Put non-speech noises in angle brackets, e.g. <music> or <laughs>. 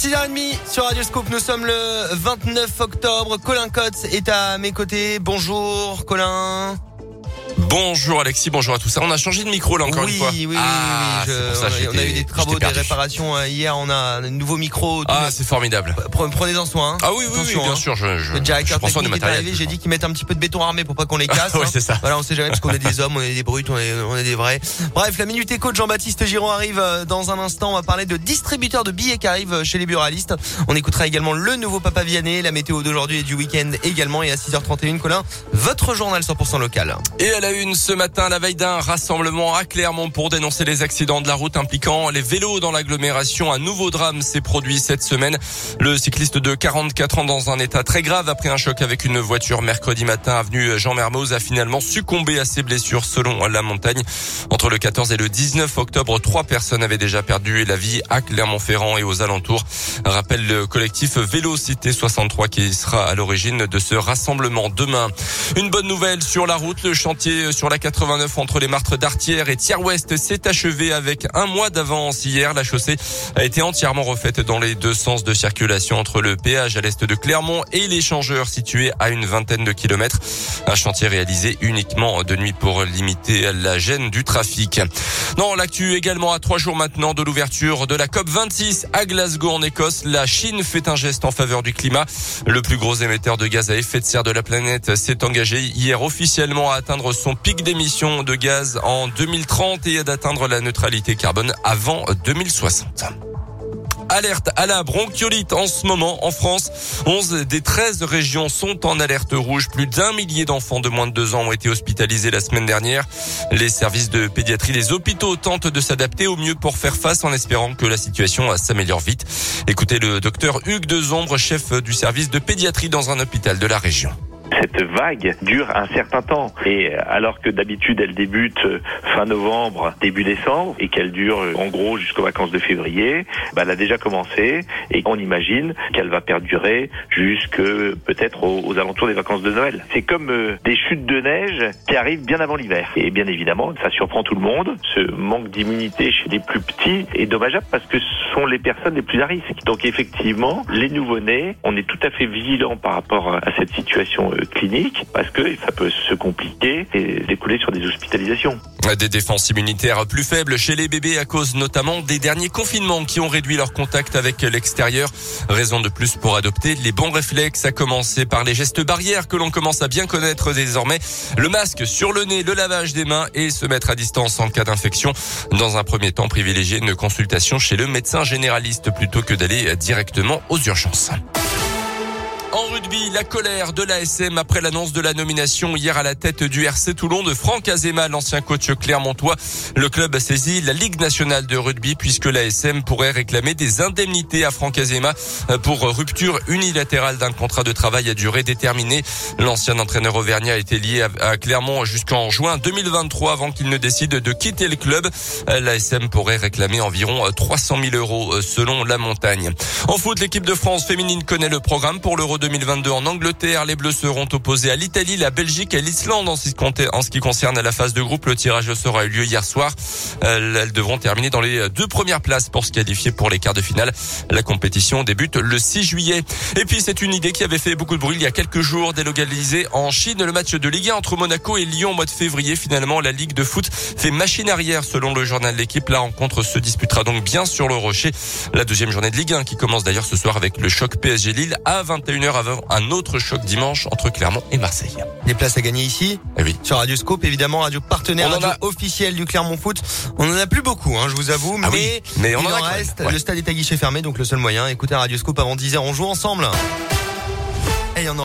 6h30 sur Radio Scoop. Nous sommes le 29 octobre. Colin Cotte est à mes côtés. Bonjour Colin. Bonjour Alexis, bonjour à tous. On a changé de micro là encore oui, une fois. Oui, oui, ah, oui. Je, on, a, eu des travaux, des réparations euh, hier. On a un nouveau micro. Ah, c'est formidable. Prenez-en soin. Hein. Ah oui, oui, oui bien hein. sûr. Je, je, le directeur je technique est arrivé. J'ai dit qu'ils mettent un petit peu de béton armé pour pas qu'on les <laughs> casse. oui, c'est ça. Voilà, on sait jamais parce qu'on est des hommes, on est des brutes, on est, on est des vrais. Bref, la minute éco de Jean-Baptiste Giraud arrive euh, dans un instant. On va parler de distributeurs de billets qui arrivent euh, chez les buralistes. On écoutera également le nouveau Papa Vianney, la météo d'aujourd'hui et du week-end également. Et à 6h31, Colin, votre journal 100% local. Et à la une ce matin, la veille d'un rassemblement à Clermont pour dénoncer les accidents de la route impliquant les vélos dans l'agglomération. Un nouveau drame s'est produit cette semaine. Le cycliste de 44 ans dans un état très grave après un choc avec une voiture mercredi matin avenue Jean Mermoz a finalement succombé à ses blessures selon la montagne. Entre le 14 et le 19 octobre, trois personnes avaient déjà perdu la vie à Clermont-Ferrand et aux alentours. Rappelle le collectif Vélocité 63 qui sera à l'origine de ce rassemblement demain. Une bonne nouvelle sur la route, le chantier sur la 89 entre les martres d'Artière et Tiers-Ouest s'est achevé avec un mois d'avance hier. La chaussée a été entièrement refaite dans les deux sens de circulation entre le péage à l'est de Clermont et l'échangeur situé à une vingtaine de kilomètres. Un chantier réalisé uniquement de nuit pour limiter la gêne du trafic. Non, l'actu également à trois jours maintenant de l'ouverture de la COP 26 à Glasgow en Écosse. La Chine fait un geste en faveur du climat. Le plus gros émetteur de gaz à effet de serre de la planète s'est engagé hier officiellement à atteindre son pic d'émissions de gaz en 2030 et d'atteindre la neutralité carbone avant 2060 alerte à la bronchiolite en ce moment en France. 11 des 13 régions sont en alerte rouge. Plus d'un millier d'enfants de moins de 2 ans ont été hospitalisés la semaine dernière. Les services de pédiatrie, les hôpitaux tentent de s'adapter au mieux pour faire face en espérant que la situation s'améliore vite. Écoutez le docteur Hugues Dezombre, chef du service de pédiatrie dans un hôpital de la région cette vague dure un certain temps. Et alors que d'habitude elle débute fin novembre, début décembre, et qu'elle dure en gros jusqu'aux vacances de février, bah, elle a déjà commencé et on imagine qu'elle va perdurer jusque peut-être aux, alentours des vacances de Noël. C'est comme euh, des chutes de neige qui arrivent bien avant l'hiver. Et bien évidemment, ça surprend tout le monde. Ce manque d'immunité chez les plus petits est dommageable parce que ce sont les personnes les plus à risque. Donc effectivement, les nouveau-nés, on est tout à fait vigilant par rapport à cette situation euh, clinique parce que ça peut se compliquer et découler sur des hospitalisations. Des défenses immunitaires plus faibles chez les bébés à cause notamment des derniers confinements qui ont réduit leur contact avec l'extérieur. Raison de plus pour adopter les bons réflexes, à commencer par les gestes barrières que l'on commence à bien connaître désormais. Le masque sur le nez, le lavage des mains et se mettre à distance en cas d'infection. Dans un premier temps, privilégier une consultation chez le médecin généraliste plutôt que d'aller directement aux urgences. En rugby, la colère de l'ASM après l'annonce de la nomination hier à la tête du RC Toulon de Franck Azema, l'ancien coach clermontois. Le club a saisi la Ligue nationale de rugby puisque l'ASM pourrait réclamer des indemnités à Franck Azema pour rupture unilatérale d'un contrat de travail à durée déterminée. L'ancien entraîneur auvergnat a été lié à Clermont jusqu'en juin 2023 avant qu'il ne décide de quitter le club. L'ASM pourrait réclamer environ 300 000 euros selon la montagne. En foot, l'équipe de France féminine connaît le programme pour 2022 en Angleterre. Les Bleus seront opposés à l'Italie, la Belgique et l'Islande en ce qui concerne la phase de groupe. Le tirage sera eu lieu hier soir. Euh, elles devront terminer dans les deux premières places pour se qualifier pour les quarts de finale. La compétition débute le 6 juillet. Et puis c'est une idée qui avait fait beaucoup de bruit il y a quelques jours, délocalisée en Chine. Le match de Ligue 1 entre Monaco et Lyon au mois de février. Finalement, la Ligue de foot fait machine arrière selon le journal l'équipe. La rencontre se disputera donc bien sur le rocher. La deuxième journée de Ligue 1 qui commence d'ailleurs ce soir avec le choc PSG Lille à 21h avant un autre choc dimanche entre Clermont et Marseille. Des places à gagner ici eh oui. Sur Radio Scope, évidemment, radio partenaire, radio officiel du Clermont Foot. On en a plus beaucoup, hein, je vous avoue, ah mais, mais on il en, reste. Le stade est à guichet fermé, donc le seul moyen, écoutez Radio Scope avant 10h, on joue ensemble. Et